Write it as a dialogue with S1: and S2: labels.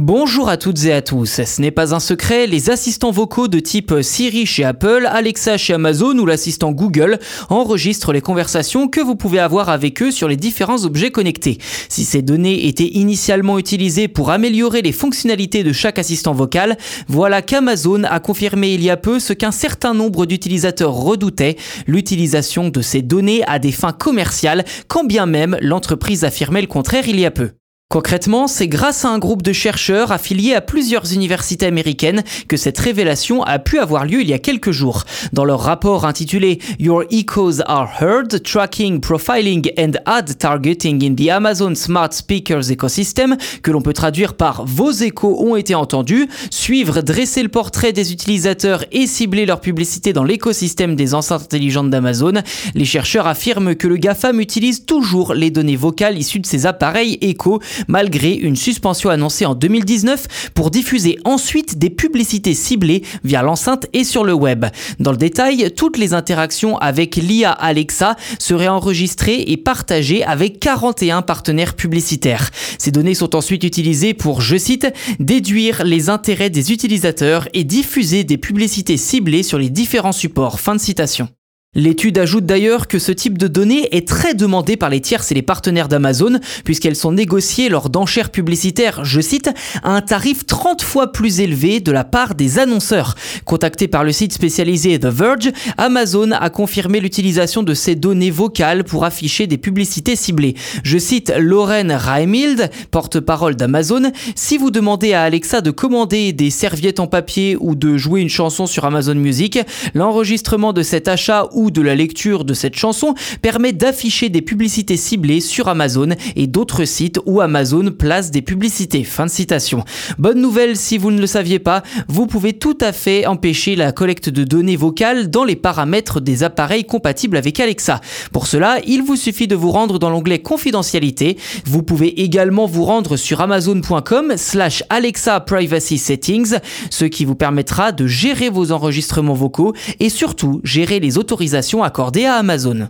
S1: Bonjour à toutes et à tous. Ce n'est pas un secret, les assistants vocaux de type Siri chez Apple, Alexa chez Amazon ou l'assistant Google enregistrent les conversations que vous pouvez avoir avec eux sur les différents objets connectés. Si ces données étaient initialement utilisées pour améliorer les fonctionnalités de chaque assistant vocal, voilà qu'Amazon a confirmé il y a peu ce qu'un certain nombre d'utilisateurs redoutaient, l'utilisation de ces données à des fins commerciales, quand bien même l'entreprise affirmait le contraire il y a peu. Concrètement, c'est grâce à un groupe de chercheurs affiliés à plusieurs universités américaines que cette révélation a pu avoir lieu il y a quelques jours. Dans leur rapport intitulé Your Echoes Are Heard, Tracking, Profiling and Ad Targeting in the Amazon Smart Speakers Ecosystem, que l'on peut traduire par Vos échos ont été entendus, suivre, dresser le portrait des utilisateurs et cibler leur publicité dans l'écosystème des enceintes intelligentes d'Amazon, les chercheurs affirment que le GAFAM utilise toujours les données vocales issues de ses appareils échos malgré une suspension annoncée en 2019 pour diffuser ensuite des publicités ciblées via l'enceinte et sur le web. Dans le détail, toutes les interactions avec l'IA Alexa seraient enregistrées et partagées avec 41 partenaires publicitaires. Ces données sont ensuite utilisées pour, je cite, déduire les intérêts des utilisateurs et diffuser des publicités ciblées sur les différents supports. Fin de citation. L'étude ajoute d'ailleurs que ce type de données est très demandé par les tierces et les partenaires d'Amazon, puisqu'elles sont négociées lors d'enchères publicitaires, je cite, à un tarif 30 fois plus élevé de la part des annonceurs. Contacté par le site spécialisé The Verge, Amazon a confirmé l'utilisation de ces données vocales pour afficher des publicités ciblées. Je cite Lauren Raimild, porte-parole d'Amazon, si vous demandez à Alexa de commander des serviettes en papier ou de jouer une chanson sur Amazon Music, l'enregistrement de cet achat ou de la lecture de cette chanson permet d'afficher des publicités ciblées sur Amazon et d'autres sites où Amazon place des publicités. Fin de citation. Bonne nouvelle si vous ne le saviez pas, vous pouvez tout à fait empêcher la collecte de données vocales dans les paramètres des appareils compatibles avec Alexa. Pour cela, il vous suffit de vous rendre dans l'onglet confidentialité. Vous pouvez également vous rendre sur amazon.com slash Alexa Privacy Settings, ce qui vous permettra de gérer vos enregistrements vocaux et surtout gérer les autorisations accordée à Amazon.